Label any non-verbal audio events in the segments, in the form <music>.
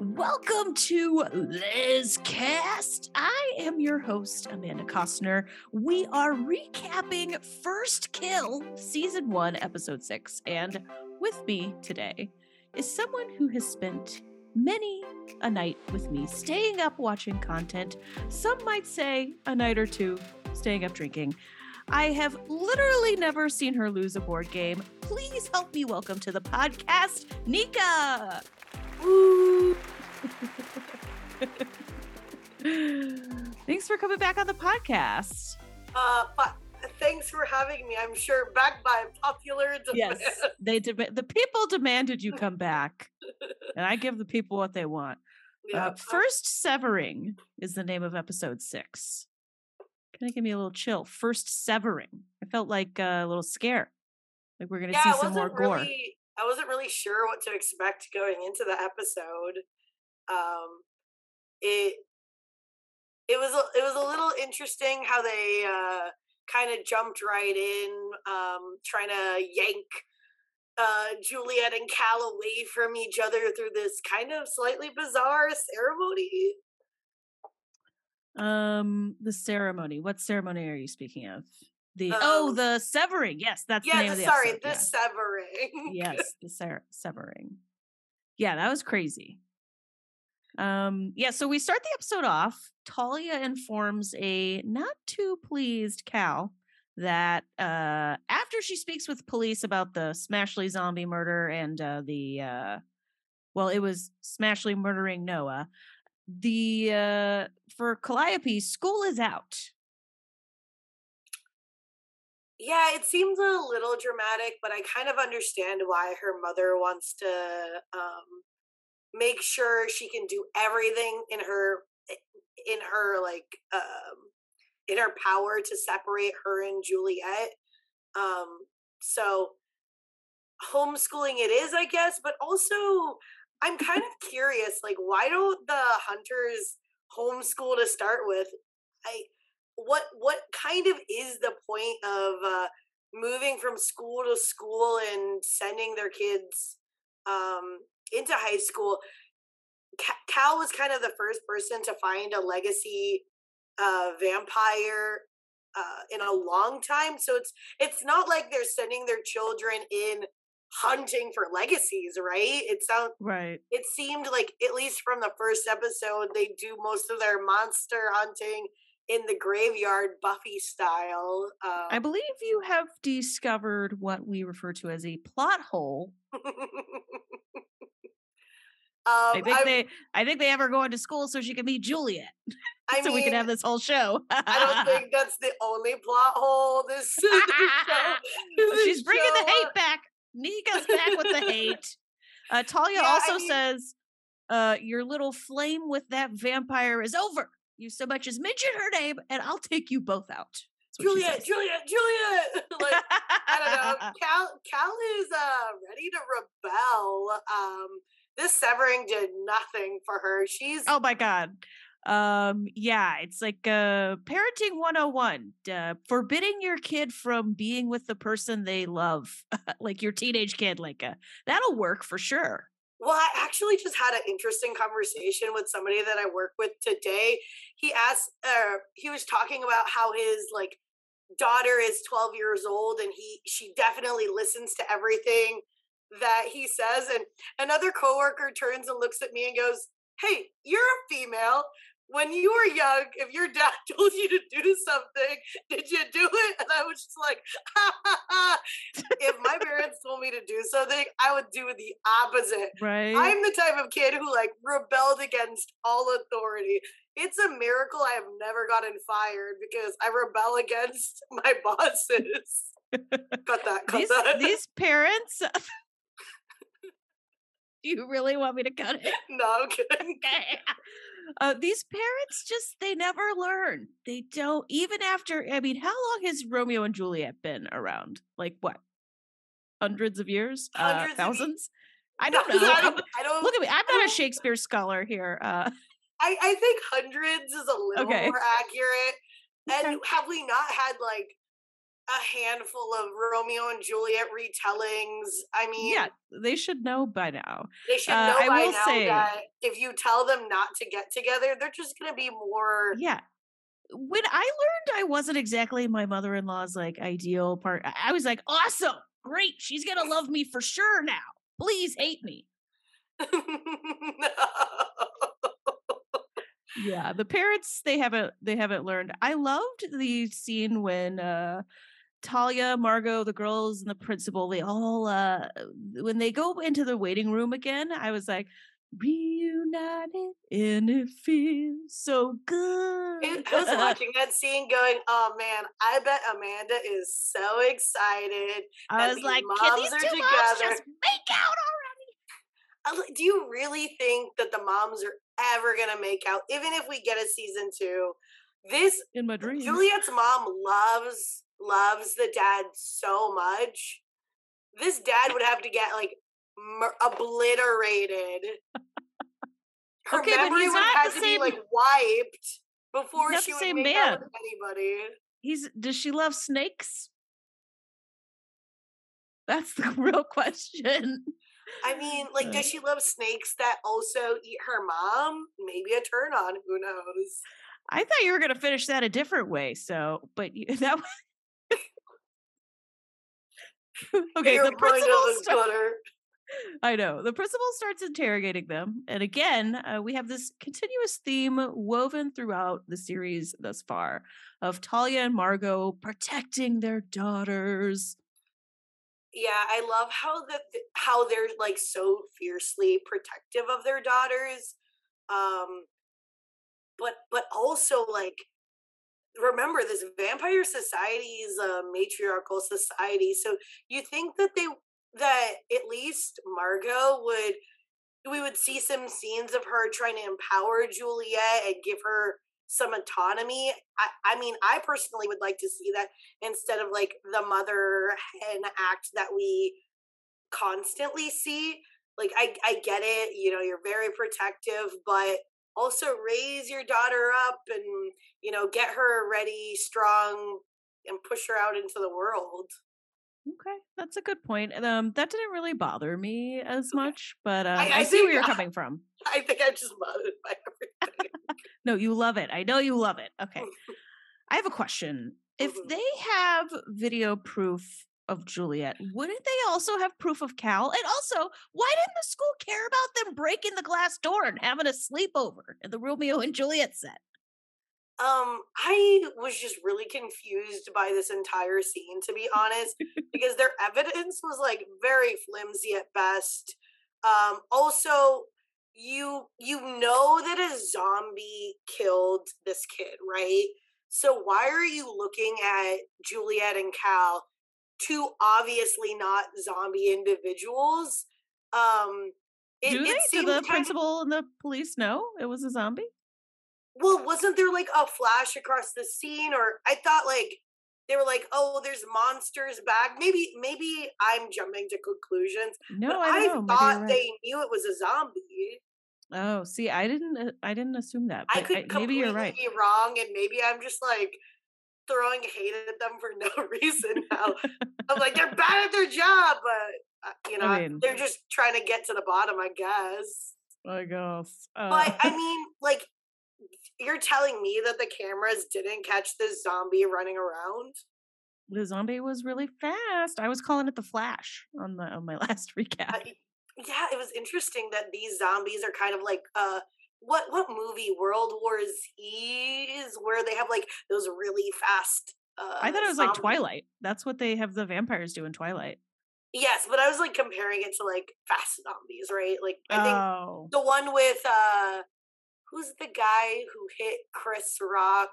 Welcome to LezCast. I am your host, Amanda Costner. We are recapping First Kill, Season 1, Episode 6. And with me today is someone who has spent many a night with me, staying up watching content. Some might say a night or two, staying up drinking. I have literally never seen her lose a board game. Please help me welcome to the podcast, Nika. <laughs> Thanks for coming back on the podcast. Uh, but thanks for having me. I'm sure back by popular demand. Yes, they de- the people demanded you come back, and I give the people what they want. <laughs> Yeah. Uh, First Severing is the name of episode six. Can I give me a little chill? First Severing. I felt like uh, a little scare, like we're gonna yeah, see some more wasn't gore. I wasn't really sure what to expect going into the episode. Um, it it was a, it was a little interesting how they uh, kind of jumped right in, um, trying to yank uh, Juliet and Cal away from each other through this kind of slightly bizarre ceremony. Um, the ceremony. What ceremony are you speaking of? The oh, Um, the severing. Yes, that's the yeah, name the, of the sorry, episode. the yeah. severing. <laughs> yes, the ser- severing. Yeah, that was crazy. Um, yeah, so we start the episode off. Talia informs a not too pleased Cal that uh after she speaks with police about the Smashley zombie murder and uh the uh well, it was Smashley murdering Noah. The uh for Calliope, school is out. Yeah, it seems a little dramatic, but I kind of understand why her mother wants to um, make sure she can do everything in her in her like um, in her power to separate her and Juliet. Um, so homeschooling it is, I guess, but also I'm kind of curious, like why don't the hunters homeschool to start with? I what what kind of is the point of uh, moving from school to school and sending their kids um, into high school? Cal was kind of the first person to find a legacy uh, vampire uh, in a long time, so it's it's not like they're sending their children in hunting for legacies, right? It sounds Right. it seemed like at least from the first episode they do most of their monster hunting in the graveyard buffy style um, I believe you have discovered what we refer to as a plot hole <laughs> I um, think I'm- they I think they ever go into school so she can meet Juliet. <laughs> I so we can have this whole show. I don't <laughs> think that's the only plot hole. This, this show, this she's bringing the hate back. Nika's back with the hate. Uh, Talia Yeah, I also mean- says, uh, "Your little flame with that vampire is over. You so much as mention her name, and I'll take you both out." That's what she Juliet. Juliet, Juliet. <laughs> like I don't know. <laughs> Cal Cal is uh ready to rebel. Um, this severing did nothing for her. She's oh my god. Um, yeah, it's like uh parenting 101. Uh, forbidding your kid from being with the person they love, <laughs> like your teenage kid. Like uh, that'll work for sure. Well, I actually just had an interesting conversation with somebody that I work with today. He asked, uh, he was talking about how his like daughter is 12 years old and he she definitely listens to everything that he says. And another coworker turns and looks at me and goes, Hey, you're a female. When you were young, if your dad <laughs> told you to do something, did you do it? And I was just like, ha, ha, ha. if my parents <laughs> told me to do something, I would do the opposite. Right. I'm the type of kid who like rebelled against all authority. It's a miracle I have never gotten fired because I rebel against <laughs> my bosses. cut that. Cut these that. these parents do you really want me to cut it no, I'm kidding. okay uh, these parents just they never learn they don't even after i mean how long has romeo and juliet been around like what hundreds of years uh, Hundreds of ye- thousands i don't <laughs> know I don't, I don't look at me i'm not a shakespeare scholar here uh, I, I think hundreds is a little Okay. more accurate. And Okay. have we not had like a handful of Romeo and Juliet retellings. I mean, yeah, they should know by now. They should Uh, know I by will now say- that if you tell them not to get together, they're just going to be more. Yeah. When I learned I wasn't exactly my mother in law's like ideal part, I I was like, awesome, great. She's going to love me for sure now. Please hate me. <laughs> Yeah, the parents they haven't they haven't learned. I loved the scene when uh Talia, Margot, the girls, and the principal, they all uh when they go into the waiting room again, I was like, reunited and it feels so good. I was <laughs> watching that scene going, oh man, I bet Amanda is so excited. I was like, can these are two moms together." just make out already? like, Do you really think that the moms are ever going to make out, even if we get a season two? This in my dreams? Juliet's mom loves loves the dad so much. This dad would have to get like obliterated. Her Okay, but memory he's would not have the to be same- like wiped before she the would same make out man. with anybody. He's does she love snakes? That's the <laughs> real question. I mean, <laughs> like, does she love snakes that also eat her mom? Maybe a turn on. Who knows? I thought you were going to finish that a different way. So, but you, <laughs> that was <laughs> okay. Your The principal. <laughs> I know the principal starts interrogating them, and again, uh, we have this continuous theme woven throughout the series thus far of Talia and Margot protecting their daughters. Yeah, I love how the th- how they're like so fiercely protective of their daughters. Um but but also like remember this vampire society is a uh, matriarchal society. So you think that they that at least Margot would we would see some scenes of her trying to empower Juliet and give her some autonomy. I, I mean, I personally would like to see that instead of like the mother hen act that we constantly see. Like I I get it, you know, you're very protective, but also raise your daughter up and you know get her ready, strong, and push her out into the world. Okay, that's a good point. Um, that didn't really bother me as much, but um, I- I, I see where you're <laughs> coming from. I think I'm just bothered by everything. <laughs> No, you love it. I know you love it. Okay. <laughs> I have a question. If Mhm. they have video proof of Juliet, wouldn't they also have proof of Cal? And also, why didn't the school care about them breaking the glass door and having a sleepover in the Romeo and Juliet set? Um, I was just really confused by this entire scene, to be honest, because their evidence was like very flimsy at best. Um, also, you you know that a zombie killed this kid, right? So why are you looking at Juliet and Cal, two obviously not zombie individuals? Um, it, Do they? Seemed the principal and the police know it was a zombie? well, wasn't there like a flash across the scene, or I thought like they were like, "Oh, there's monsters back." Maybe, maybe I'm jumping to conclusions. No, but I know. Thought right. they knew it was a zombie. Oh, see, I didn't. uh, I didn't assume that. I could I, maybe you're right. be wrong, and maybe I'm just like throwing hate at them for no <laughs> reason. Now I'm like they're bad at their job, but uh, you know I mean- they're just trying to get to the bottom, I guess. I guess. Uh, But I mean, like, you're telling me that the cameras didn't catch this zombie running around? the zombie was really fast. I was calling it the Flash on the on my <laughs> last recap. I- yeah, it was interesting that these zombies are kind of like uh what what movie World War Z is where they have like those really fast uh I thought it was like. Twilight. That's what they have the vampires do in Twilight. Yes, but I was like comparing it to like fast zombies, right? Like I think Oh, the one with uh who's the guy who hit Chris Rock?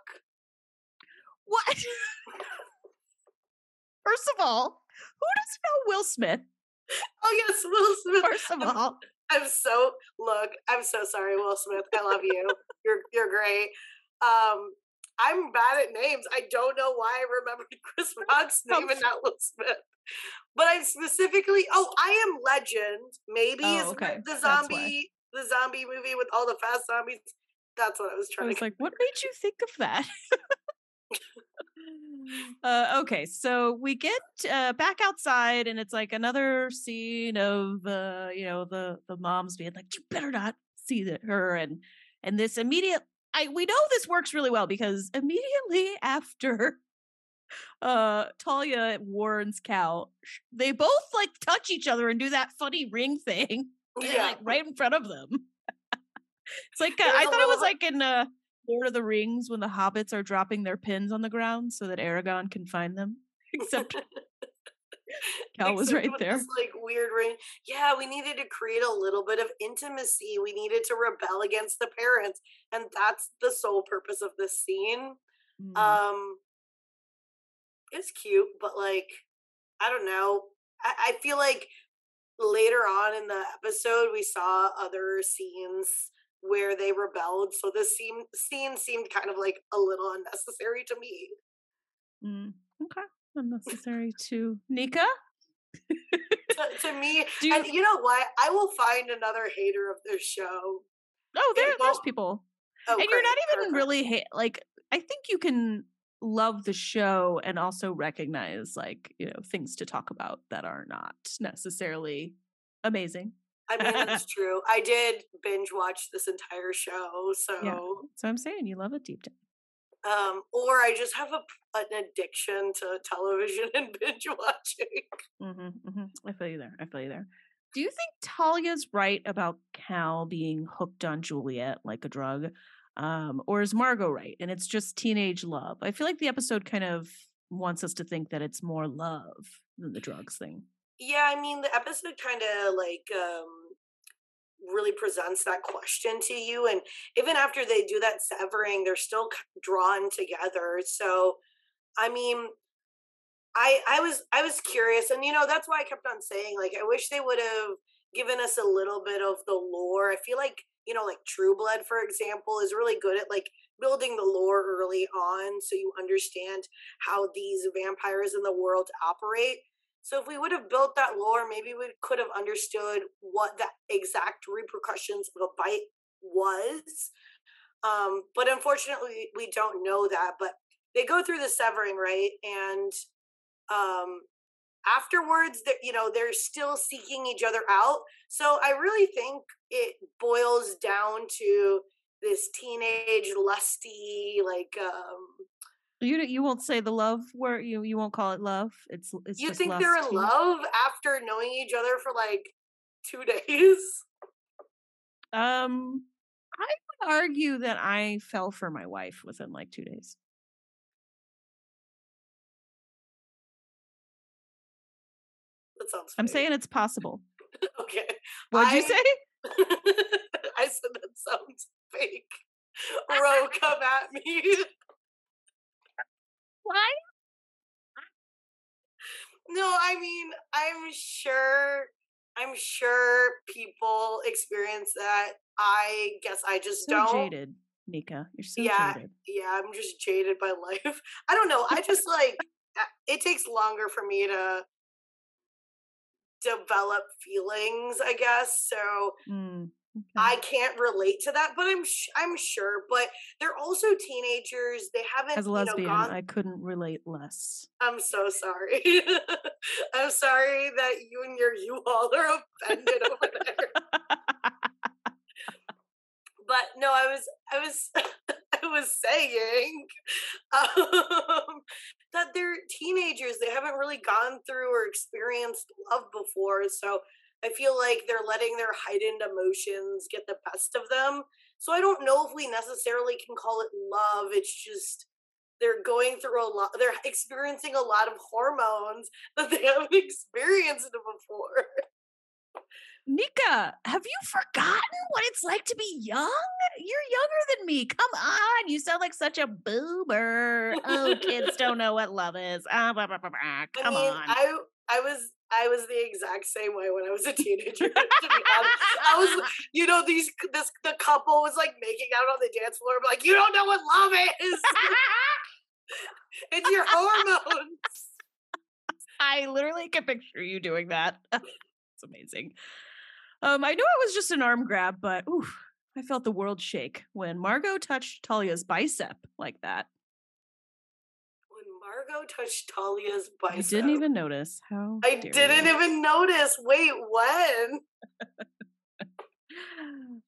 what? <laughs> First of all, who doesn't know Will Smith? Oh yes, Will Smith. First of all, I'm so look. I'm so sorry, Will Smith. I love you. you're you're great. Um, I'm bad at names. I don't know why I remembered <laughs> Chris Rock's name and not Will Smith. But I specifically, oh, I am Legend. Maybe Oh, is okay. the zombie, the zombie movie with all the fast zombies. That's what I was trying. I was to. like, what made you think of that? <laughs> Uh, okay, so we get uh, back outside, and it's like another scene of uh, you know the the moms being like, "You better not see the, her," and and this immediate. I we know this works really well because immediately <laughs> after uh Talia warns Cal, they both like touch each other and do that funny ring thing, <laughs> Yeah. like right in front of them. <laughs> it's like uh, I thought it was like in uh Lord of the Rings when the hobbits are dropping their pins on the ground so that Aragorn can find them. <laughs> Except <laughs> Cal was Except right there. This, like weird ring. Yeah, we needed to create a little bit of intimacy. We needed to rebel against the parents, and that's the sole purpose of this scene. Mm. Um, it's cute, but like, I don't know. I, I feel like later on in the episode we saw other scenes where they rebelled, so this scene scene seemed kind of like a little unnecessary to me. Mm, okay. Unnecessary to Nika. to, to me, <laughs> Do you, and you know what? I will find another hater of this show. oh, there, it there's people. Oh, and you're not even perfect. really ha- like i think you can love the show and also recognize like you know things to talk about that are not necessarily amazing I mean, that's <laughs> true. I did binge watch this entire show, so so i'm saying you love it deep down. Um, or I just have a an addiction to television <laughs> and binge watching. hmm hmm i feel you there i feel you there. Do you think talia's right about cal being hooked on juliet like a drug um, or is margot right and it's just teenage love? I feel like the episode kind of wants us to think that it's more love than the drugs thing Yeah, I mean, the episode kind of like um, really presents that question to you, and even after they do that severing, they're still drawn together. So, I mean, I I was I was curious, and you know that's why I kept on saying like I wish they would have given us a little bit of the lore. I feel like you know like True Blood, for example, is really good at like building the lore early on, so you understand how these vampires in the world operate. So if we would have built that lore, maybe we could have understood what the exact repercussions of a bite was. Um, but unfortunately, we don't know that. But they go through the severing, right? And um, afterwards, they're, you know, they're still seeking each other out. So I really think it boils down to this teenage, lusty, like um, You you won't say the love word. You you won't call it love. It's it's you just think they're in love after knowing each other for like two days? Um, I would argue that I fell for my wife within like two days. That sounds. I'm saying it's <laughs> possible. okay. What'd you say? <laughs> I said that sounds fake. <laughs> Ro, come at me. Why? No, I mean, I'm sure. I'm sure people experience that. I guess I just So don't. jaded, Nika. You're so Yeah. jaded. yeah, I'm just jaded by <laughs> life. I don't know. I just like uh, it takes longer for me to develop feelings, I guess. So Mm, okay. I can't relate to that, but I'm sh- I'm sure. But they're also teenagers. They haven't As a you know, lesbian, gone. I couldn't relate less. I'm so sorry. <laughs> I'm sorry that you and your you all are offended over there. but no, I was I was <laughs> I was saying <laughs> um, that they're teenagers. They haven't really gone through or experienced love before, so I feel like they're letting their heightened emotions get the best of them. So I don't know if we necessarily can call it love. It's just they're going through a lot. They're <laughs> experiencing a lot of hormones <laughs> that they haven't experienced before. Nika, have you forgotten what it's like to be young? You're younger than me. Come on. You sound like such a boomer. Oh, kids don't <laughs> know what love is. Ah, blah, blah, blah. Come I mean, on. I I was I was the exact same way when I was a teenager. <laughs> I was, you know, these this the couple was like making out on the dance floor. Like, you don't know what love is. <laughs> it's your hormones. I literally can picture you doing that. it's amazing. Um, I knew it was just an arm grab, but I felt the world shake when Margot touched Talia's bicep like that. Margot touched Talia's bicep. I didn't even notice. How I didn't you. even notice. Wait, when? <laughs>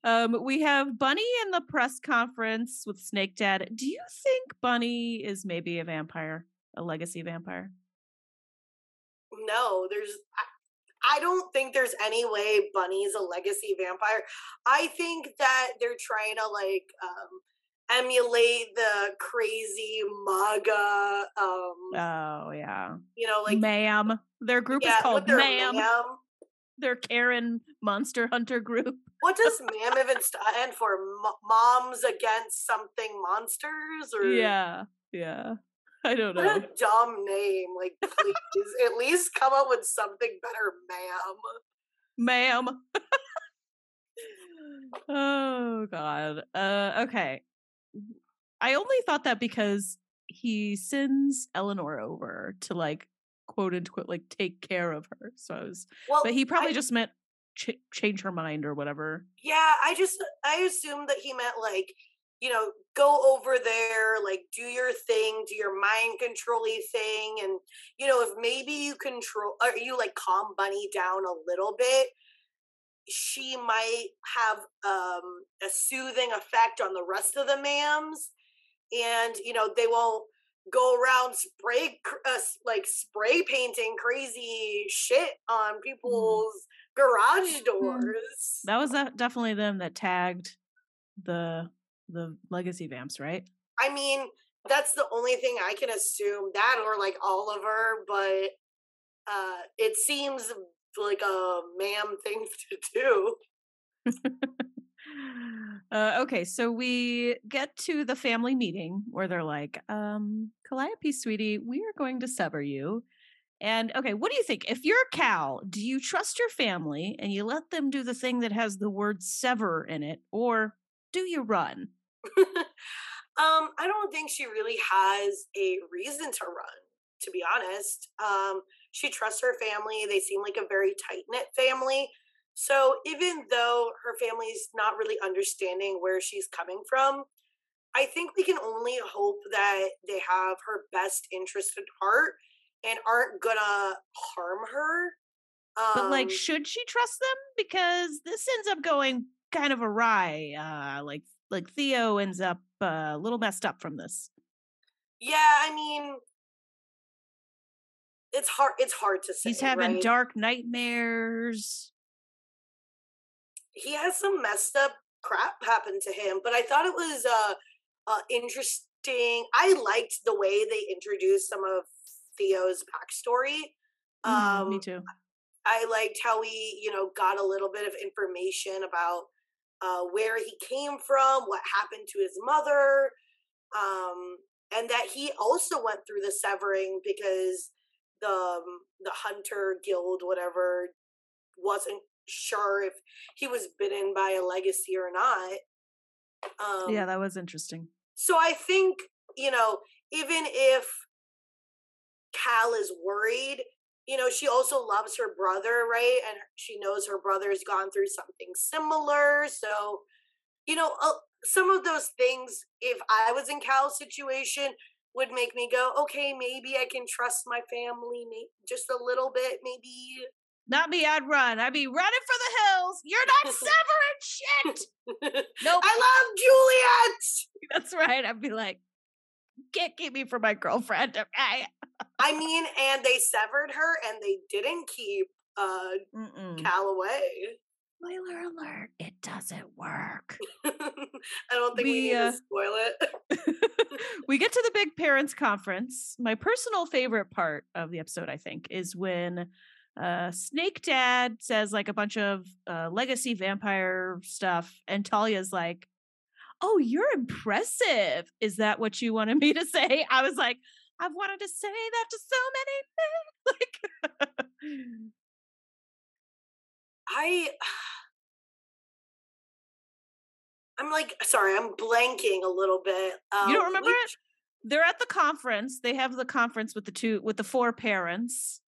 Um, we have Bunny in the press conference with Snake Dad. Do you think Bunny is maybe a vampire, a legacy vampire? No, there's. I, I don't think there's any way Bunny's a legacy vampire. I think that they're trying to like um, emulate the crazy MAGA. Um, Oh yeah, you know, like Ma'am. Their group yeah, is called their Ma'am. ma'am. Their Karen Monster Hunter group. What <laughs> does ma'am even stand for? M- moms against something monsters or Yeah, yeah. I don't What know. a dumb name. Like, please, at least come up with something better, ma'am. Ma'am. <laughs> oh God. Uh, okay. I only thought that because he sends Eleanor over to like quote unquote like take care of her. So I was, Well, but he probably I- just meant ch- change her mind or whatever. Yeah, I just I assumed that he meant like, you know, go over there, like do your thing, do your mind controlly thing, and you know, if maybe you control or you like calm Bunny down a little bit, she might have um a soothing effect on the rest of the mams, and you know they won't go around spray uh, like spray painting crazy shit on people's garage doors. That was definitely them that tagged the the legacy vamps, right? I mean, that's the only thing I can assume. That or like Oliver, but uh it seems like a ma'am thing to do. <laughs> uh, okay, so we get to the family meeting where they're like, um, Calliope, sweetie, we are going to sever you. And okay, what do you think? If you're Cal, do you trust your family and you let them do the thing that has the word sever in it, or do you run? <laughs> um, I don't think she really has a reason to run, to be honest. Um, she trusts her family. They seem like a very tight knit family. So even though her family's not really understanding where she's coming from, I think we can only hope that they have her best interest at heart and aren't gonna harm her. Um, But like, should she trust them? Because this ends up going kind of awry. Uh, like, like Theo ends up uh, a little messed up from this. yeah, I mean, it's hard. It's hard to say. He's having right? dark nightmares. he has some messed up crap happen to him but i thought it was uh, uh interesting i liked the way they introduced some of theo's backstory Mhm, um me too. i liked how we you know got a little bit of information about uh where he came from what happened to his mother um and that he also went through the severing because the um, the hunter guild whatever wasn't sure if he was bitten by a legacy or not um yeah, that was interesting. so I think, you know, even if Cal is worried, you know, she also loves her brother, right? And she knows her brother's gone through something similar. So, you know, uh, some of those things, if I was in Cal's situation, would make me go, okay, maybe I can trust my family just a little bit. Maybe Not me, I'd run. I'd be running for the hills. You're not severing shit. <laughs> Nope. I love Juliet. <laughs> That's right. I'd be like, can't keep me from my girlfriend. Okay. I mean, and they severed her and they didn't keep uh Mm-mm. Cal away. Spoiler alert, it doesn't work. <laughs> I don't think we, We, need uh, to spoil it. <laughs> we get to the big parents conference. My personal favorite part of the episode, I think, is when uh, Snake Dad says like a bunch of uh, legacy vampire stuff, and Talia's like, "Oh, you're impressive. Is that what you wanted me to say?" I was like, "I've wanted to say that to so many men." <laughs> Like, I <sighs> I'm like sorry, I'm blanking a little bit. Um, you don't remember it? They're at the conference. They have the conference with the two with the four parents.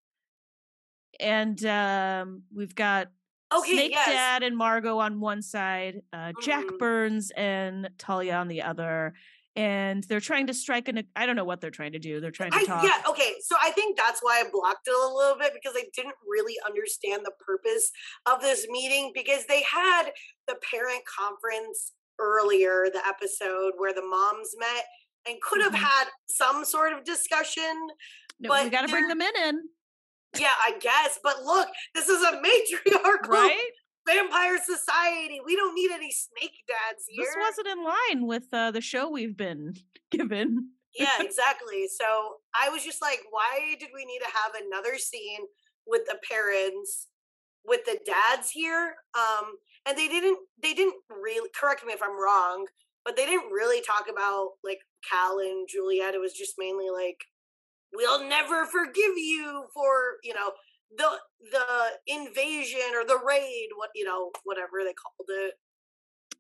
And um, we've got Okay, Snake yes. Dad and Margot on one side, uh, Jack Mhm. Burns and Talia on the other. And they're trying to strike an I don't know what they're trying to do. They're trying to I, talk. yeah, okay. So I think that's why I blocked it a little bit because I didn't really understand the purpose of this meeting because they had the parent conference earlier, the episode where the moms met and could have Mhm. had some sort of discussion. No, we but got to bring they're- the men in, Yeah, I guess. But look, this is a <laughs> matriarchal right? Vampire society. We don't need any snake dads here. This wasn't in line with uh, the show we've been <laughs> given. yeah, exactly. So I was just like, why did we need to have another scene with the parents, with the dads here? Um, and they didn't they didn't really correct me if I'm wrong, but they didn't really talk about like Cal and Juliet. It was just mainly like, we'll never forgive you for, you know, the the invasion or the raid, what you know, whatever they called it.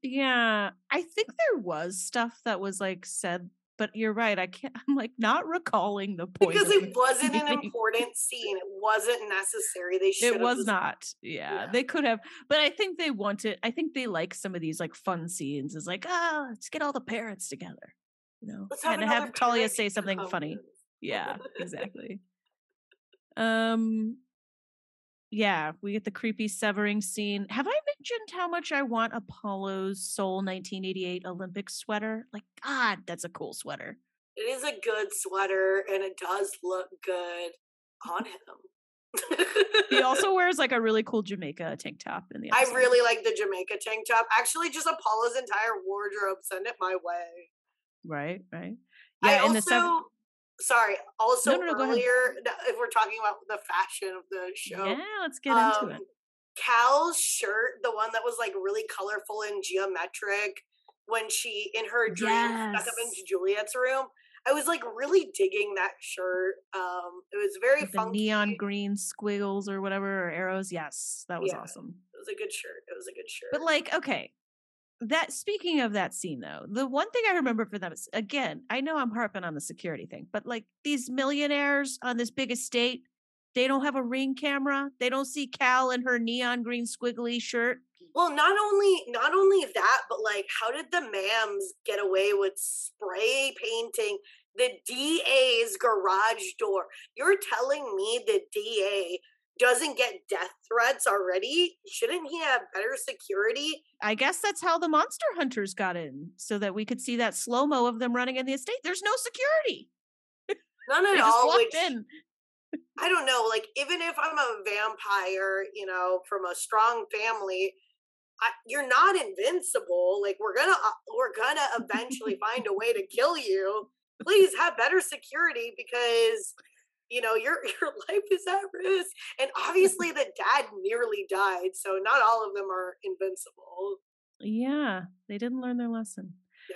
Yeah, I think there was stuff that was like said, but you're right. I can't. <laughs> I'm like not recalling the point Because it <laughs> wasn't an important scene. It wasn't necessary. They should It was not. Yeah, Yeah. they could have, but I think they wanted. I think they like some of these like fun scenes. Is like, ah, let's get all the parents together. You know, Let's and have Talia say something funny. Yeah, <laughs> exactly. um, yeah, we get the creepy severing scene. Have I mentioned how much I want Apollo's Seoul 1988 Olympic sweater? Like, God, that's a cool sweater. It is a good sweater and it does look good on him. He <laughs> also wears like a really cool Jamaica tank top in the I really like the Jamaica tank top. Actually, just Apollo's entire wardrobe. Send it my way. right, right. Yeah, in also, the seven. Sorry, also no, no, ahead. earlier, if we're talking about the fashion of the show, Yeah, let's get into um, it. Cal's shirt, the one that was like really colorful and geometric when she in her dream stuck up into Juliet's room. I was like really digging that shirt. Um, it was very With funky. neon green squiggles or whatever or arrows. Yes, that was Yeah. awesome. It was a good shirt. It was a good shirt. But like, okay, that speaking of that scene though, the one thing I remember for them is again, I know I'm harping on the security thing, but like these millionaires on this big estate, they don't have a ring camera. They don't see Cal in her neon green squiggly shirt. Well, not only not only that, but like, how did the Mams get away with spray painting the DA's garage door? You're telling me the DA doesn't get death threats already? Shouldn't he have better security? I guess that's how the monster hunters got in, so that we could see that slow mo of them running in the estate. There's no security. None <laughs> at all. Which in. <laughs> I don't know. Like, even if I'm a vampire, you know, from a strong family. I, you're not invincible. Like we're gonna, uh, we're gonna eventually find a way to kill you. Please have better security because you know your <laughs> your life is at risk and <laughs> obviously the dad nearly died so not all of them are invincible Yeah, they didn't learn their lesson.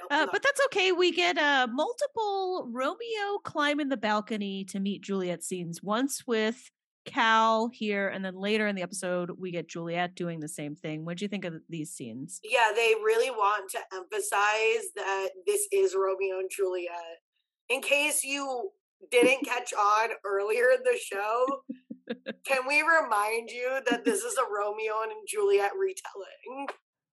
Uh, but that's okay. We get uh, multiple Romeo climbing the balcony to meet Juliet scenes. Once with Cal here, and then later in the episode, we get Juliet doing the same thing. What do you think of these scenes? yeah they really want to emphasize that this is romeo and juliet in case you didn't catch on earlier in the show can we remind you that this is a romeo and juliet retelling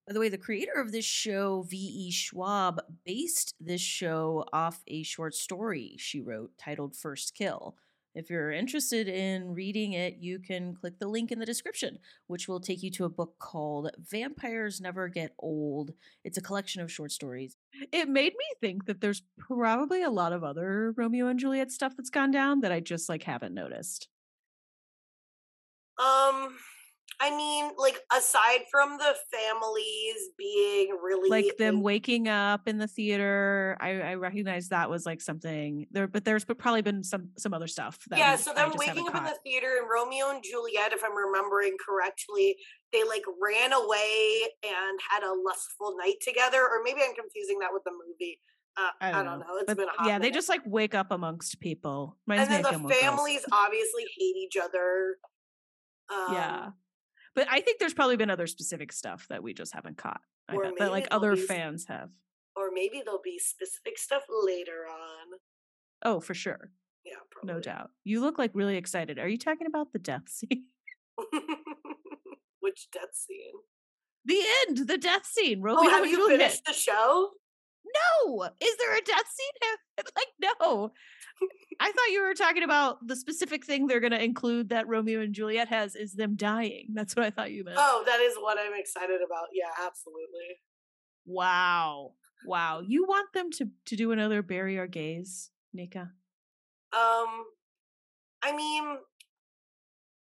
By the way, the creator of this show, V.E. Schwab, based this show off a short story she wrote titled First Kill. If you're interested in reading it, you can click the link in the description, which will take you to a book called Vampires Never Get Old. It's a collection of short stories. It made me think that there's probably a lot of other Romeo and Juliet stuff that's gone down that I just like haven't noticed. Um, I mean, like aside from the families being really like them waking up in the theater. I, I recognize that was like something there, but there's probably been some some other stuff. That yeah, so I them waking up in the theater and Romeo and Juliet, if I'm remembering correctly, they like ran away and had a lustful night together, or maybe I'm confusing that with the movie. Uh, I, don't know. It's But been a hot yeah, they just like wake up amongst people. Reminds and then the families obviously hate each other. Um, yeah, but I think there's probably been other specific stuff that we just haven't caught. Or that like other be fans have. or maybe there'll be specific stuff later on. Oh, for sure, Yeah, probably. no doubt. You look like really excited. Are you talking about the death scene? <laughs> Which death scene? the end, the death scene. Oh, Romeo Oh, have you Juliet. finished the show? No, is there a death scene? <laughs> like, no. I thought you were talking about the specific thing they're going to include that Romeo and Juliet has is them dying. That's what I thought you meant. Oh, that is what I'm excited about. Yeah, absolutely. Wow. Wow. You want them to to do another Bury Our Gays, Nika? Um I mean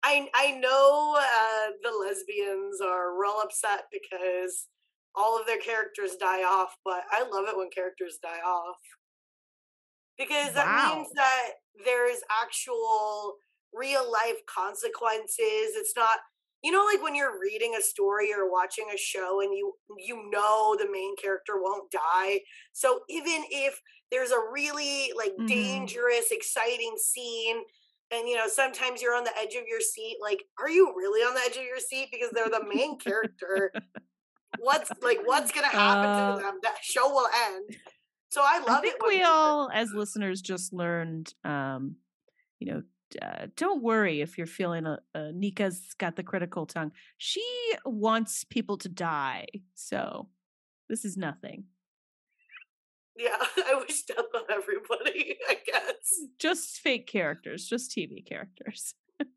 I I know uh the lesbians are real upset because all of their characters die off, but I love it when characters die off. Because that Wow. means that there is actual real life consequences. It's not you know like when you're reading a story or watching a show and you you know the main character won't die. So even if there's a really like Mhm. dangerous exciting scene and you know sometimes you're on the edge of your seat like are you really on the edge of your seat because they're the main <laughs> character what's like what's gonna happen Uh, to them that show will end so i love I think it we all, as listeners, just learned, um, you know, uh, don't worry if you're feeling a, uh, Nika's got the critical tongue. She wants people to die. So this is nothing. yeah <laughs> i wish death on everybody i guess Just fake characters, just TV characters. <laughs>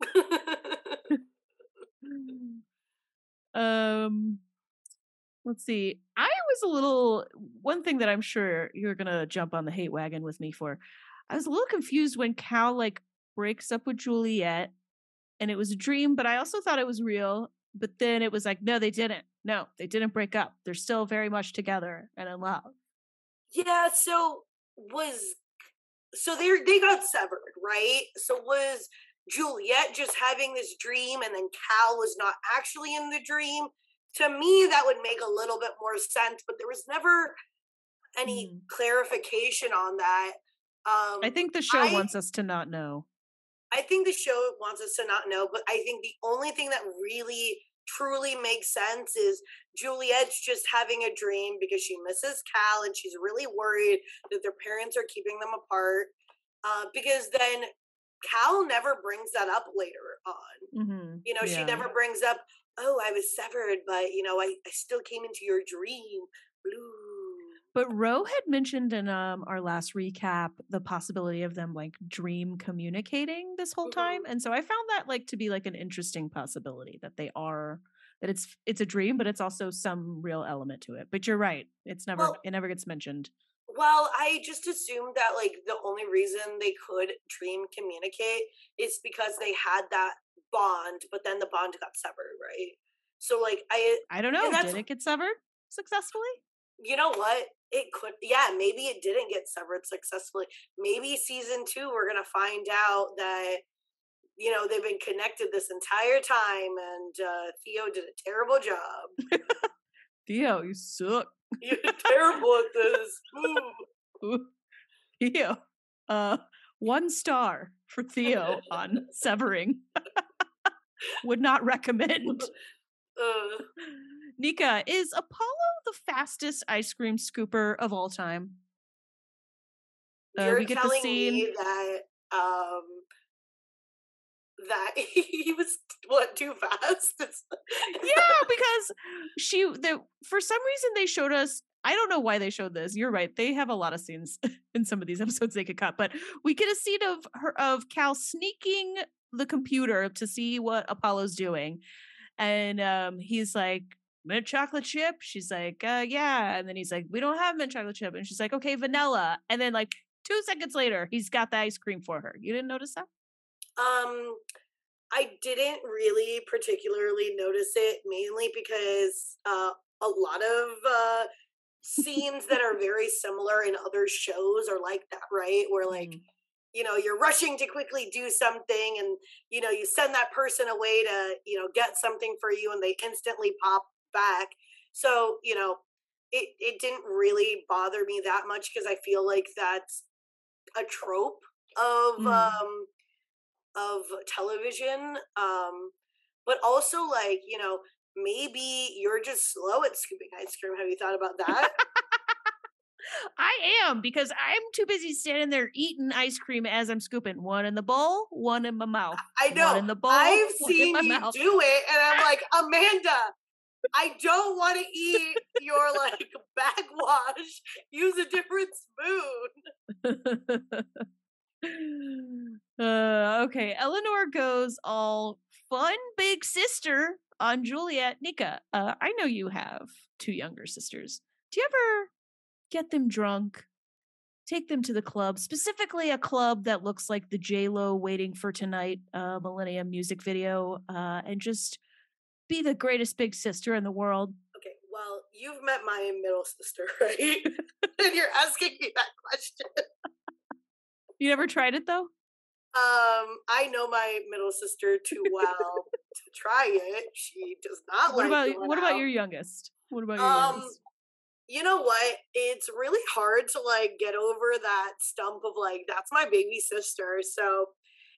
<laughs> um let's see i was a little one thing that i'm sure you're gonna jump on the hate wagon with me for i was a little confused when cal like breaks up with juliet and it was a dream but i also thought it was real but then it was like no they didn't. No they didn't break up. They're still very much together and in love. Yeah so was so they they got severed right? So was juliet just having this dream and then cal was not actually in the dream to me that would make a little bit more sense but there was never any Mm. clarification on that um i think the show I- wants us to not know I think the show wants us to not know, but I think the only thing that really truly makes sense is Juliet's just having a dream because she misses Cal and she's really worried that their parents are keeping them apart. Uh, because then Cal never brings that up later on. mm-hmm. You know, she never brings up, oh, I was severed, but you know, I, I still came into your dream. Blue. But Ro had mentioned in um our last recap the possibility of them like dream communicating this whole time. And so I found that like to be like an interesting possibility that they are that it's it's a dream, but it's also some real element to it. But you're right. It's never Well- it never gets mentioned. Well, I just assumed that like the only reason they could dream communicate is because they had that bond, but then the bond got severed, right? So like I I don't know. that's- Did it get severed successfully? you know what? It could yeah, maybe it didn't get severed successfully. Maybe season 2 we're going to find out that you know, they've been connected this entire time and uh Theo did a terrible job. <laughs> Theo, you suck. <laughs> You're terrible at this. Ooh. Ooh. Theo. Uh one star for Theo on severing. <laughs> Would not recommend. <laughs> Uh, Nika, is Apollo the fastest ice cream scooper of all time? Uh, You're we get the telling scene- me that um that <laughs> he was what too fast? Yeah, because she the for some reason they showed us I don't know why they showed this. You're right. They have a lot of scenes <laughs> in some of these episodes they could cut, but we get a scene of her of Cal sneaking the computer to see what Apollo's doing. And um he's like, mint chocolate chip? She's like, uh yeah. And then he's like, we don't have mint chocolate chip. And she's like, okay, vanilla. And then like two seconds later, he's got the ice cream for her. You didn't notice that? Um I didn't really particularly notice it mainly because uh a lot of uh scenes that are very similar in other shows are like that, right? Where like Mm. you know you're rushing to quickly do something and you know you send that person away to you know get something for you and they instantly pop back so you know it it didn't really bother me that much because i feel like that's a trope of Mhm. um of television um but also like you know maybe you're just slow at scooping ice cream have you thought about that <laughs> I am because I'm too busy standing there eating ice cream as I'm scooping. One in the bowl, one in my mouth. i know One in the bowl, i've seen you mouth. do it and i'm like <laughs> amanda I don't want to eat your like <laughs> backwash. Use a different spoon. <sighs> uh, okay, Eleanor goes all fun big sister on Juliet. Nika, uh, I know you have two younger sisters. Do you ever get them drunk? Take them to the club, specifically a club that looks like the J Lo "Waiting for Tonight" uh, Millennium music video, uh, and just be the greatest big sister in the world. Okay, well, you've met my middle sister, <laughs> right? <laughs> and you're asking me that question. You never tried it though? Um, I know my middle sister too well to try it. She does not what like about what out. about your youngest? What about your um, youngest? You know what? It's really hard to like get over that stump of like that's my baby sister. So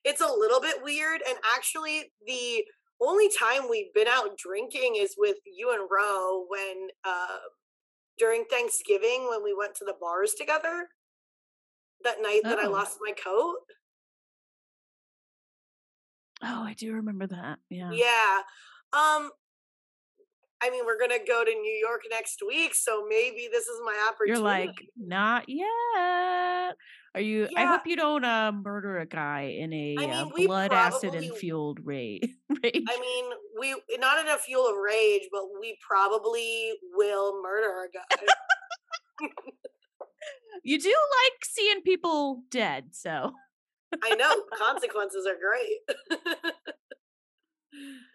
it's a little bit weird. And actually, the only time we've been out drinking is with you and Ro when uh during Thanksgiving when we went to the bars together that night oh. that I oh. lost my coat. Oh, I do remember that. Yeah. Yeah. Um I mean, we're gonna go to New York next week, so maybe this is my opportunity. You're like, not yet. Are you? Yeah. I hope you don't uh, murder a guy in a I mean, uh, blood acid and fueled rage. <laughs> rage. I mean, we not in a fuel of rage, but we probably will murder a guy. <laughs> you do like seeing people dead, so I know <laughs> consequences are great.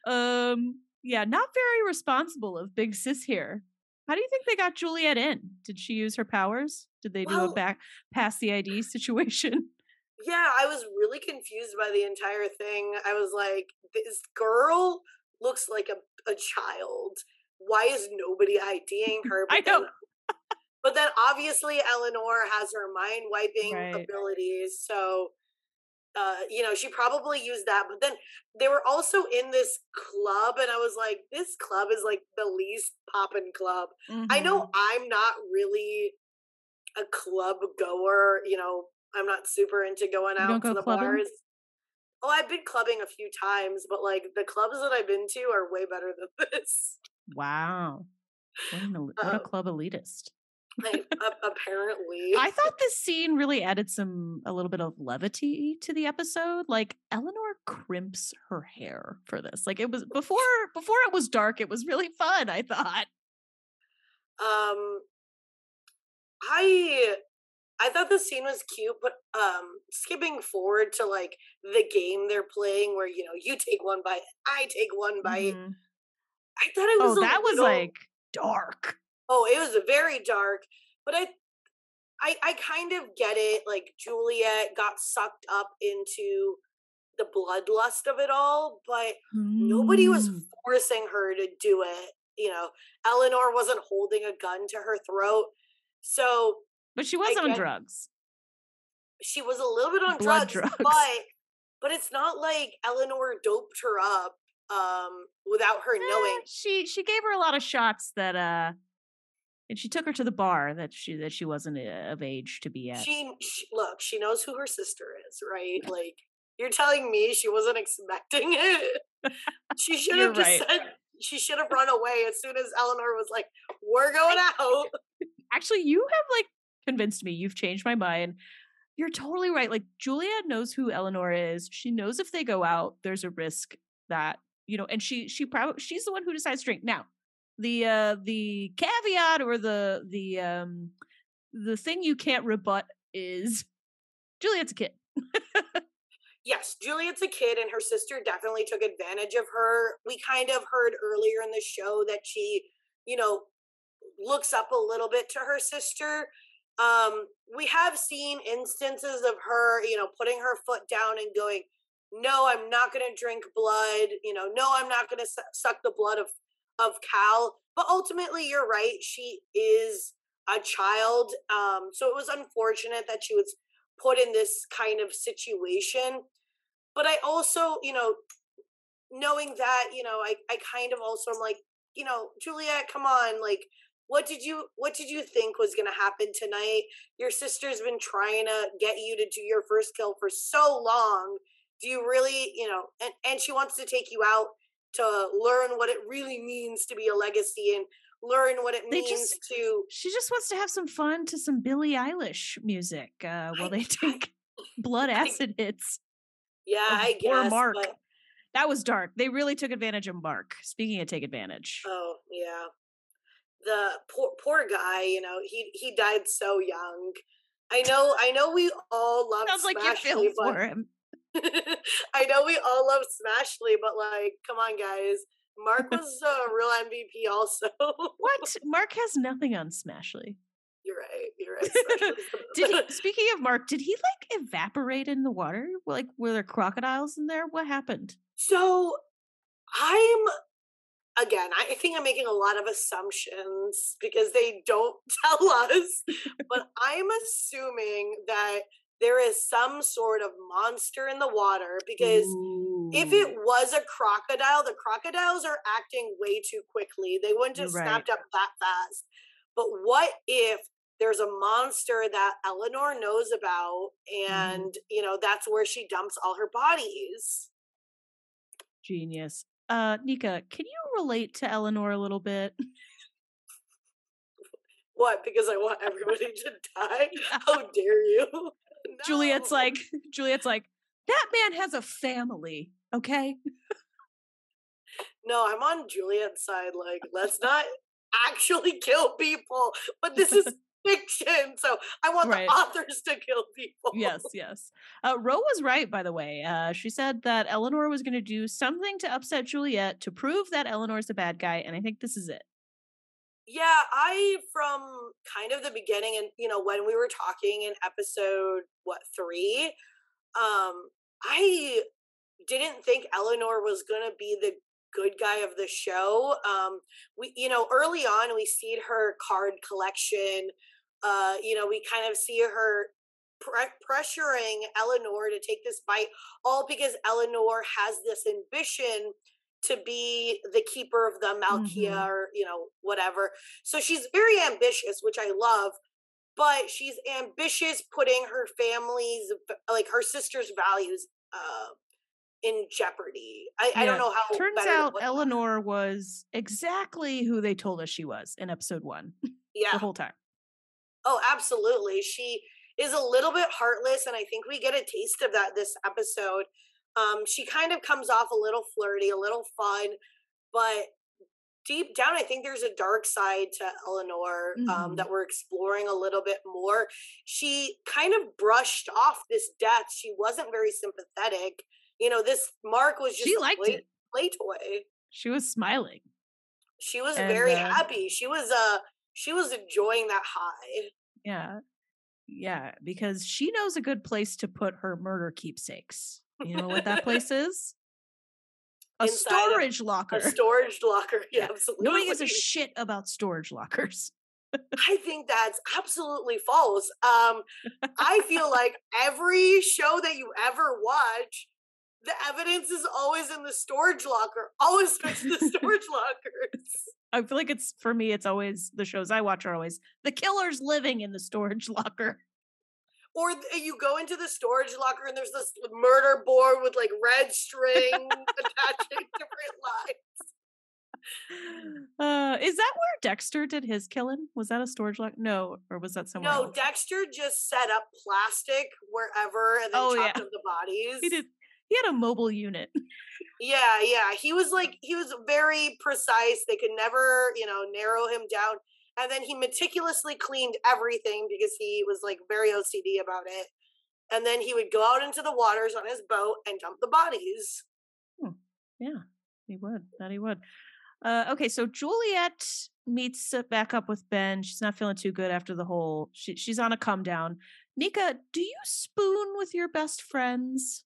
um, yeah, not very responsible of Big Sis here. How do you think they got Juliet in? Did she use her powers? Did they do well, a back pass the ID situation? <laughs> Yeah, I was really confused by the entire thing. I was like, this girl looks like a, a child. Why is nobody IDing her? But I know. But then obviously Eleanor has her mind wiping right. abilities. So uh, you know, she probably used that. But then they were also in this club, and I was like, this club is like the least poppin' club. Mm-hmm. I know mm-hmm. I'm not really a club goer. You know, I'm not super into going out to the clubbing? bars. Oh, I've been clubbing a few times, but like the clubs that I've been to are way better than <laughs> this. Wow. What, an, what um, a club elitist like, <laughs> apparently. I thought this scene really added some a little bit of levity to the episode. Like Eleanor crimps her hair for this. Like it was before before it was dark, it was really fun, I thought. Um I I thought the scene was cute, but um skipping forward to like the game they're playing where you know you take one bite, I take one bite. Mm-hmm. I thought it was Oh, that little, was like dark oh it was very dark but i i i kind of get it like juliet got sucked up into the bloodlust of it all but mm. nobody was mm. forcing her to do it you know eleanor wasn't holding a gun to her throat so but she was I on drugs she was a little bit on drugs, drugs, but but it's not like eleanor doped her up um without her eh, knowing she she gave her a lot of shots that uh and she took her to the bar that she that she wasn't uh, of age to be at. She, she look, she knows who her sister is, right? <laughs> Like you're telling me she wasn't expecting it. She should have just right. said she should have run away as soon as Eleanor was like, "We're going out." <laughs> Actually, you have like convinced me. You've changed my mind. You're totally right. Like Julia knows who Eleanor is. She knows if they go out, there's a risk that you know, and she she probably she's the one who decides to drink. Now, the uh the caveat or the the um the thing you can't rebut is Juliet's a kid. <laughs> yes, Juliet's a kid, and her sister definitely took advantage of her. We kind of heard earlier in the show that she, you know, looks up a little bit to her sister. Um, we have seen instances of her, you know, putting her foot down and going, "No, I'm not going to drink blood." You know, "No, I'm not going to su- suck the blood of of Cal. But ultimately, you're right. She is a child. Um, so it was unfortunate that she was put in this kind of situation. But I also, you know, knowing that, you know, I, I kind of also am like, you know, Juliet, come on, like, what did you what did you think was going to happen tonight? Your sister's been trying to get you to do your first kill for so long. Do you really, you know, and and she wants to take you out to learn what it really means to be a legacy and learn what it They means just- to She just wants to have some fun to some Billie Eilish music uh, while they <laughs> take blood I- acid hits. yeah of i guess Mark. but- That was dark. They really took advantage of Mark. Speaking of take advantage. oh yeah the poor poor guy you know he he died so young i know i know we all love Sounds like you feel for him. <laughs> I know we all love Smashly, but like, come on, guys. Mark <laughs> was a real MVP, also. What? <laughs> Mark has nothing on Smashly. You're right. You're right. Did he? Speaking of Mark, did he like evaporate in the water? Like, were there crocodiles in there? What happened? so I'm again. I think I'm making a lot of assumptions because they don't tell us. but I'm assuming that there is some sort of monster in the water because. If it was a crocodile, the crocodiles are acting way too quickly. They wouldn't have right. snapped up that fast. But what if there's a monster that Eleanor knows about Mm-hmm. and, you know, that's where she dumps all her bodies? genius. Uh, Nika, can you relate to Eleanor a little bit? What? Because I want everybody to die? <laughs> How dare you? Juliet's like, Juliet's like, that man has a family. Okay. no, I'm on Juliet's side. Like, let's not actually kill people, but this is <laughs> fiction. So I want Right. the authors to kill people. yes, yes. Uh, Ro was right, by the way. Uh, she said that Eleanor was going to do something to upset Juliet to prove that Eleanor's a bad guy, and I think this is it. Yeah, I from kind of the beginning and you know when we were talking in episode what 3 um I didn't think Eleanor was going to be the good guy of the show. Um we you know early on we see her card collection uh you know we kind of see her pre- pressuring Eleanor to take this bite all because Eleanor has this ambition to be the keeper of the Malkia Mhm. or you know whatever. So she's very ambitious, which I love, but she's ambitious putting her family's like her sister's values uh in jeopardy. I, I don't know how Turns out. Eleanor was exactly who they told us she was in episode one <laughs> yeah the whole time. Oh, absolutely. She is a little bit heartless, and I think we get a taste of that this episode. Um, she kind of comes off a little flirty, a little fun, but deep down, I think there's a dark side to Eleanor um, Mhm. that we're exploring a little bit more. She kind of brushed off this death. She wasn't very sympathetic. You know, this Mark was just She a liked play, it. play toy. She was smiling. She was And, very uh, happy. She was uh she was enjoying that high. Yeah. Yeah, because she knows a good place to put her murder keepsakes. You know what that place is? A Inside storage locker. A storage locker. Yeah, Yeah. absolutely. Nobody gives a shit about storage lockers. I think that's absolutely false. Um, I feel like every show that you ever watch, the evidence is always in the storage locker. Always <laughs> switch the storage lockers. I feel like it's for me, it's always the shows I watch are always the killer's living in the storage locker. Or you go into the storage locker and there's this murder board with like red string <laughs> attaching different lines. Uh, is that where Dexter did his killing? Was that a storage locker? No, or was that somewhere No, else? Dexter just set up plastic wherever and then Oh, chopped yeah. up the bodies. He did. He had a mobile unit. Yeah, yeah. He was like he was very precise. They could never, you know, narrow him down. And then he meticulously cleaned everything because he was like very OCD about it. And then he would go out into the waters on his boat and dump the bodies. Yeah, he would. That he would. Uh, okay, so Juliet meets uh, back up with Ben. She's not feeling too good after the whole. She, she's on a come down. Nika, do you spoon with your best friends?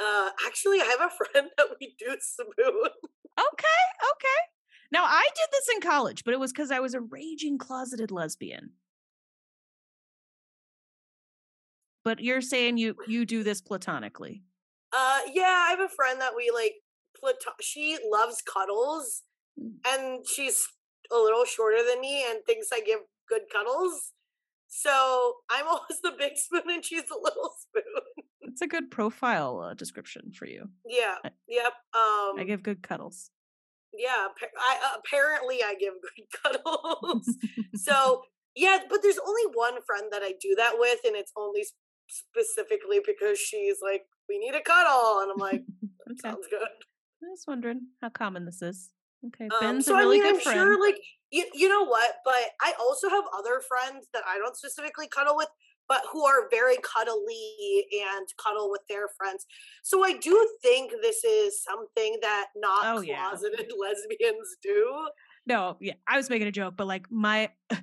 Uh actually I have a <laughs> friend that we do spoon. Okay, okay. Now I did this in college, but it was because I was a raging closeted lesbian. But you're saying you you do this platonically. Uh yeah, I have a friend that we like plato- she loves cuddles Mm. and she's a little shorter than me and thinks I give good cuddles. So I'm <laughs> always the big spoon and she's the little spoon. That's a good profile uh, description for you. Yeah. I, yep. Um I give good cuddles. Yeah, I apparently I give good <laughs> cuddles. <laughs> so, yeah, but there's only one friend that I do that with and it's only specifically because she's like we need a cuddle and I'm like <laughs> okay. sounds good. I was wondering how common this is. Okay, um, Ben's so a really I mean, good I'm friend. Sure, like you, you know what? But I also have other friends that I don't specifically cuddle with, but who are very cuddly and cuddle with their friends. So I do think this is something that not oh, closeted yeah. <laughs> lesbians do. No, yeah, I was making a joke, but like my <laughs>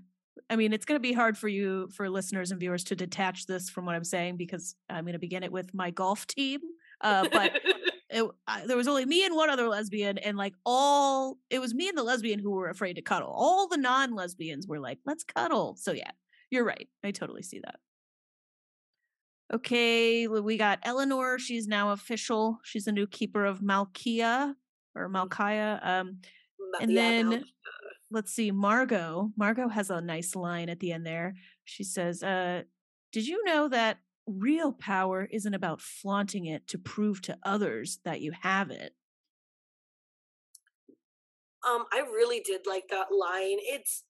I mean, it's going to be hard for you, for listeners and viewers, to detach this from what I'm saying because I'm going to begin it with my golf team. Uh, but <laughs> it, I, there was only me and one other lesbian, and like all, it was me and the lesbian who were afraid to cuddle. All the non lesbians were like, let's cuddle. So yeah, you're right. I totally see that. Okay, we got Eleanor. She's now official. She's the new keeper of Malkia or mm. Malkaya. Um, and yeah, then let's see, Margot. Margot has a nice line at the end there. She says, uh, Did you know that real power isn't about flaunting it to prove to others that you have it? Um, I really did like that line. It's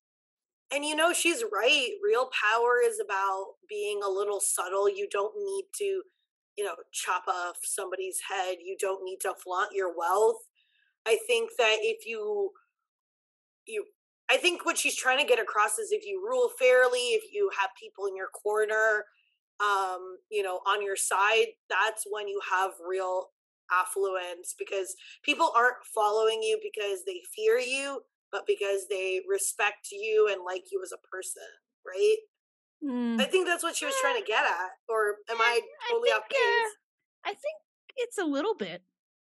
and you know she's right. Real power is about being a little subtle. You don't need to, you know, chop off somebody's head. You don't need to flaunt your wealth. I think that if you you I think what she's trying to get across is if you rule fairly, if you have people in your corner, um, you know, on your side, that's when you have real affluence because people aren't following you because they fear you, but because they respect you and like you as a person, right? Mm. I think that's what she was trying to get at. Or am I totally I think, off base? Uh, I think it's a little bit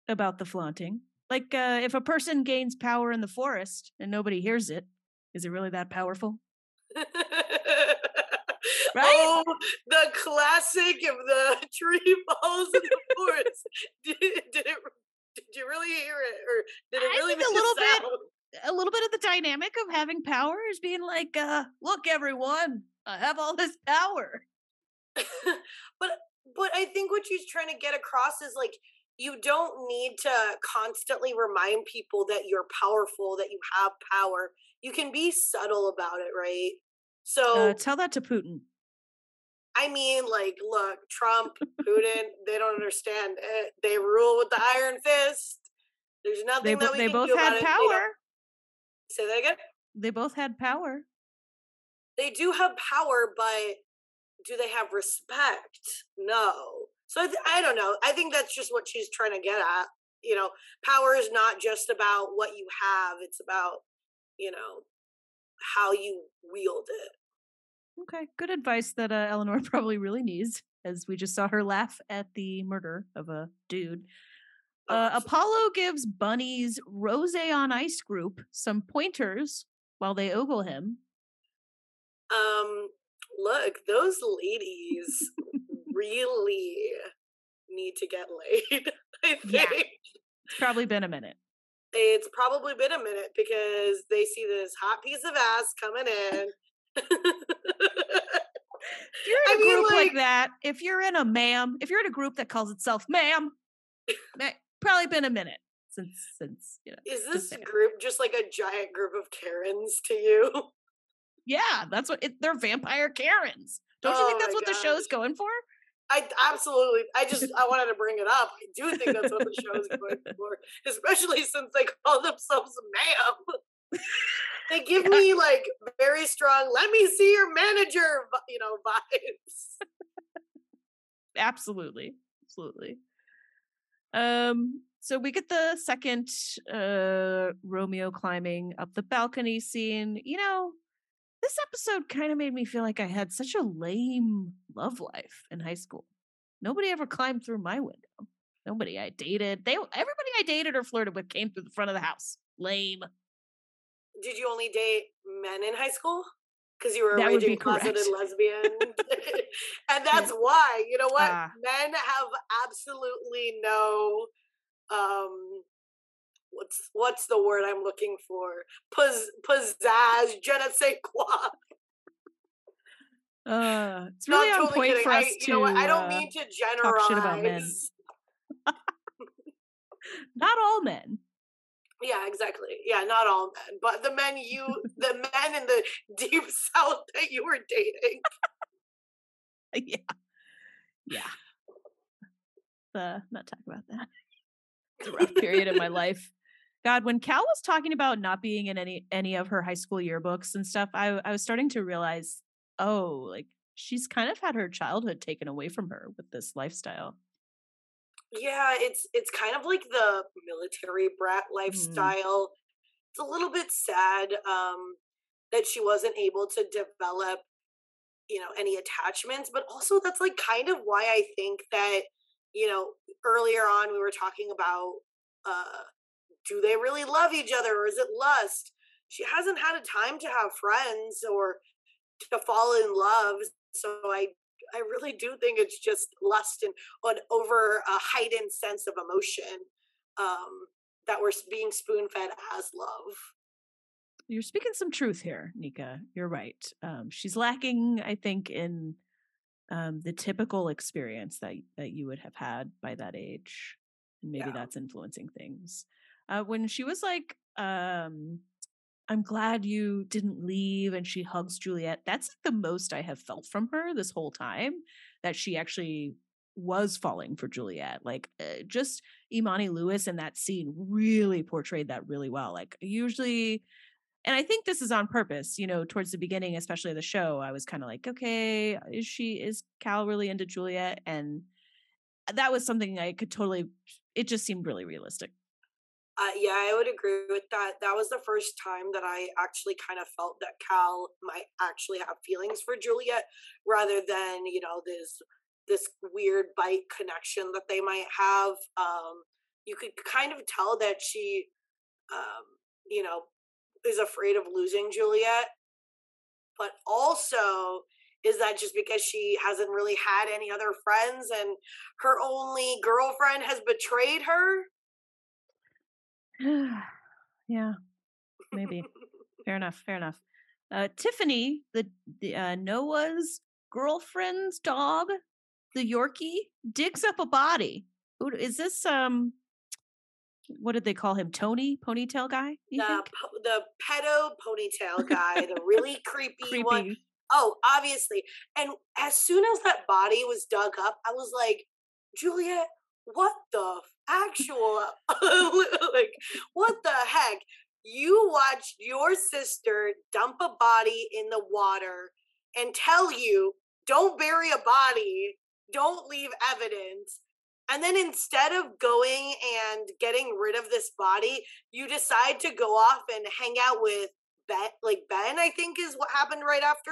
about the flaunting. Like uh, if a person gains power in the forest and nobody hears it, is it really that powerful? <laughs> right? Oh, the classic of the <laughs> tree falls in the forest. <laughs> did, did it? Did you really hear it, or did it really make a little bit? A little bit of the dynamic of having power is being like, uh, "Look, everyone, I have all this power." <laughs> but but I think what she's trying to get across is like you don't need to constantly remind people that you're powerful, that you have power. You can be subtle about it, right? So uh, tell that to Putin. I mean, like, look, Trump, Putin, <laughs> they don't understand it. They rule with the iron fist. There's nothing they, that we they can both had power. Say that again. They both had power. They do have power, but do they have respect? No. So I, th- I don't know. I think that's just what she's trying to get at. You know, power is not just about what you have; it's about you know how you wield it. Okay, good advice that uh, Eleanor <laughs> probably really needs, as we just saw her laugh at the murder of a dude. Oh, uh, Apollo gives Bunny's Rose on Ice group some pointers while they ogle him. Um, look, those ladies really need to get laid. <laughs> I think. Yeah. It's probably been a minute. It's probably been a minute because they see this hot piece of ass coming in. if you're in <laughs> I a mean, group like, like, that, if you're in a ma'am, if you're in a group that calls itself ma'am, probably been a minute since since you know. Is this group just like a giant group of Karens to you? <laughs> Yeah, that's what it, they're vampire Karens. Don't you oh think that's what gosh. the show's going for? I absolutely. I just I wanted to bring it up. I do think that's what the show is going <laughs> for, especially since they call themselves "ma'am." <laughs> they give yeah. me like very strong. Let me see your manager, you know, vibes. absolutely, absolutely. Um. So we get the second uh Romeo climbing up the balcony scene. You know, this episode kind of made me feel like I had such a lame love life in high school. Nobody ever climbed through my window. Nobody I dated. They everybody I dated or flirted with came through the front of the house. Lame. Did you only date men in high school? Because you were a raging closeted <laughs> lesbian. <laughs> and that's why, you know what? Uh, men have absolutely no um what's what's the word I'm looking for? Puzz, pizzazz, je ne sais quoi. Uh, it's really no, on totally point kidding. for us I, to. Know what? I don't uh, mean to generalize. shit about men. <laughs> not all men. Yeah, exactly. Yeah, not all men, but the men you, <laughs> the men in the <laughs> deep south that you were dating. <laughs> yeah, yeah. Uh, not talk about that. It's a rough period in my life. God, when Cal was talking about not being in any any of her high school yearbooks and stuff, I I was starting to realize, oh, like she's kind of had her childhood taken away from her with this lifestyle. Yeah, it's it's kind of like the military brat mm. lifestyle. Mm. It's a little bit sad um that she wasn't able to develop you know any attachments, but also that's like kind of why I think that you know earlier on we were talking about uh do they really love each other or is it lust? She hasn't had a time to have friends or to fall in love. So I I really do think it's just lust and an over a heightened sense of emotion um, that we're being spoon fed as love. You're speaking some truth here, Nika. You're right. Um, she's lacking, I think, in um, the typical experience that that you would have had by that age, and maybe yeah. that's influencing things uh, when she was like, um, I'm glad you didn't leave, and she hugs Juliet. That's like the most I have felt from her this whole time that she actually was falling for Juliet. Like, uh, just Imani Lewis in that scene really portrayed that really well. Like, usually, and I think this is on purpose, you know, towards the beginning, especially of the show, I was kind of like, okay, is she, is Cal really into Juliet? And that was something I could totally, it just seemed really realistic. Uh, yeah, I would agree with that. That was the first time that I actually kind of felt that Cal might actually have feelings for Juliet, rather than you know this this weird bite connection that they might have. Um, you could kind of tell that she, um, you know, is afraid of losing Juliet, but also is that just because she hasn't really had any other friends and her only girlfriend has betrayed her <sighs> yeah, maybe. fair enough. Fair enough. Uh, Tiffany, the, the uh, Noah's girlfriend's dog, the Yorkie, digs up a body. Is this um? What did they call him? Tony ponytail guy? The po- the pedo ponytail guy, the really creepy, creepy one. Oh, obviously. And as soon as that body was dug up, I was like, Juliet, what the actual <laughs> like what the heck? You watched your sister dump a body in the water and tell you don't bury a body. Don't leave evidence. And then instead of going and getting rid of this body you decide to go off and hang out with ben like ben i think is what happened right after?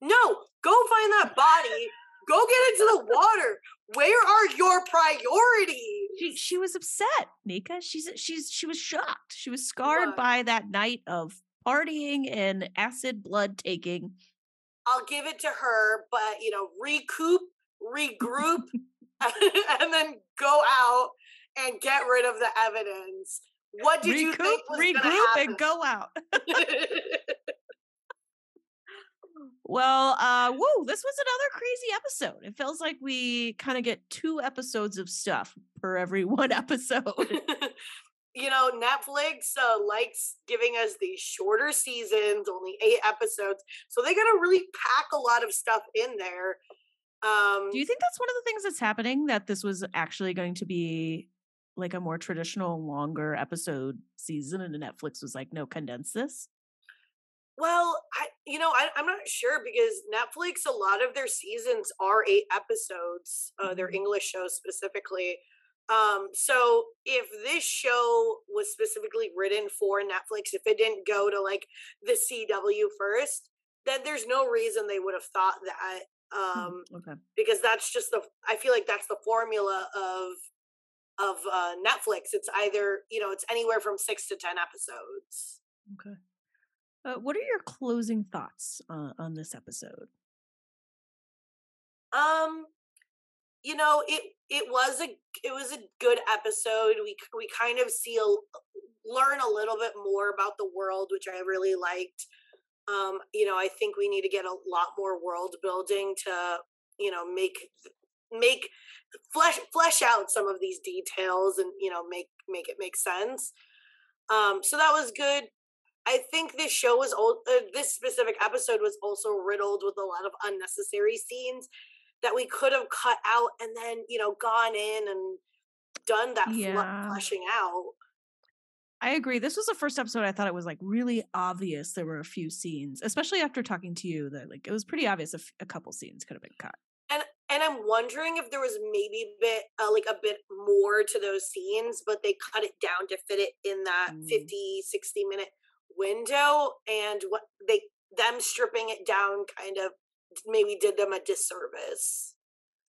No go find that body. Go get into the water. Where are your priorities? She she was upset, Nika. She's she's she was shocked. She was scarred what? by that night of partying and acid blood taking. I'll give it to her, but you know, recoup, regroup, <laughs> <laughs> and then go out and get rid of the evidence. What did recoup, you think was regroup and go out? <laughs> Well, uh, whoa, this was another crazy episode. It feels like we kind of get two episodes of stuff per every <laughs> one episode. <laughs> you know, Netflix uh, likes giving us these shorter seasons, only eight episodes. So they got to really pack a lot of stuff in there. Um, Do you think that's one of the things that's happening? That this was actually going to be like a more traditional, longer episode season, and the Netflix was like, no, condense this? Well, I you know I, am not sure because Netflix a lot of their seasons are eight episodes, uh, their mm-hmm. English shows specifically. Um, so if this show was specifically written for Netflix, if it didn't go to like the CW first, then there's no reason they would have thought that. Hmm, um, okay. Because that's just the I feel like that's the formula of of uh, Netflix. It's either you know it's anywhere from six to ten episodes. Okay. Uh, what are your closing thoughts uh, on this episode? Um, you know, it it was a it was a good episode. We we kind of see a learn a little bit more about the world, which I really liked. Um, you know, I think we need to get a lot more world building to, you know, make make flesh flesh out some of these details and you know make make it make sense. Um, so that was good. I think this show was old. Uh, this specific episode was also riddled with a lot of unnecessary scenes that we could have cut out and then you know gone in and done that Yeah. fleshing out. I agree. This was the first episode I thought it was like really obvious there were a few scenes, especially after talking to you that like it was pretty obvious a, f- a couple scenes could have been cut. And and I'm wondering if there was maybe a bit uh, like a bit more to those scenes, but they cut it down to fit it in that Mm. 50, 60 minute window and what they them stripping it down kind of maybe did them a disservice.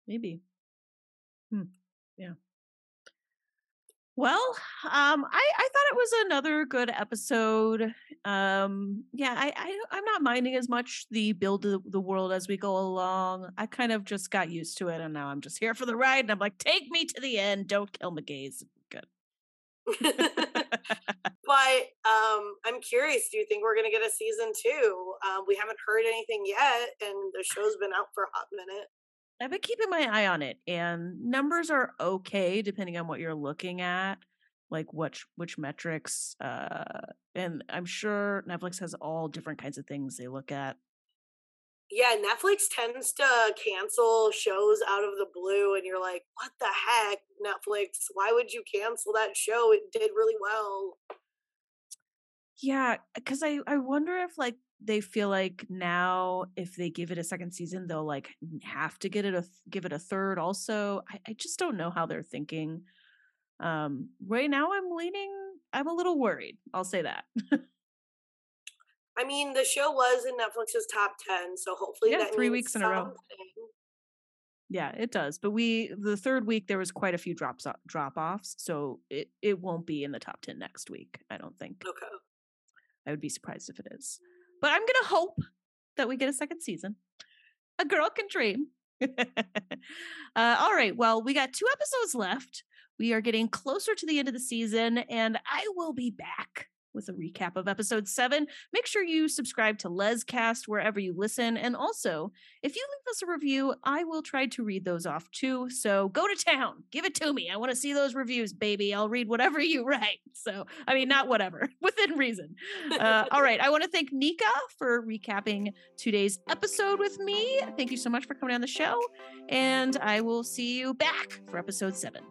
Maybe. Hmm. Yeah. Well, um, I I thought it was another good episode. Um, yeah, I, I I'm not minding as much the build of the world as we go along. I kind of just got used to it, and now I'm just here for the ride. And I'm like, take me to the end. Don't kill my gays. Good. <laughs> <laughs> but um I'm curious, do you think we're gonna get a season two? Um, we haven't heard anything yet, and the show's been out for a hot minute. I've been keeping my eye on it, and numbers are okay depending on what you're looking at, like which which metrics. Uh, and I'm sure Netflix has all different kinds of things they look at. Yeah, Netflix tends to cancel shows out of the blue, and you're like, what the heck, Netflix? Why would you cancel that show? It did really well. Yeah, because I I wonder if like they feel like now if they give it a second season they'll like have to get it a give it a third also. I, I just don't know how they're thinking. Um, right now I'm leaning. I'm a little worried. I'll say that. <laughs> I mean, the show was in Netflix's top 10, so hopefully Yeah, that three weeks in a row. Yeah, it does. But we the third week there was quite a few drops drop offs, so it it won't be in the top 10 next week, I don't think. Okay. I would be surprised if it is. But I'm going to hope that we get a second season. A girl can dream. <laughs> uh, all right. Well, we got two episodes left. We are getting closer to the end of the season, and I will be back with a recap of episode seven. Make sure you subscribe to LezCast wherever you listen. And also, if you leave us a review, I will try to read those off too. So go to town, give it to me. I want to see those reviews, baby. I'll read whatever you <laughs> write. So, I mean, not whatever, <laughs> within reason. Uh, all right. <laughs> I want to thank Nika for recapping today's episode with me. Thank you so much for coming on the show. And I will see you back for episode seven.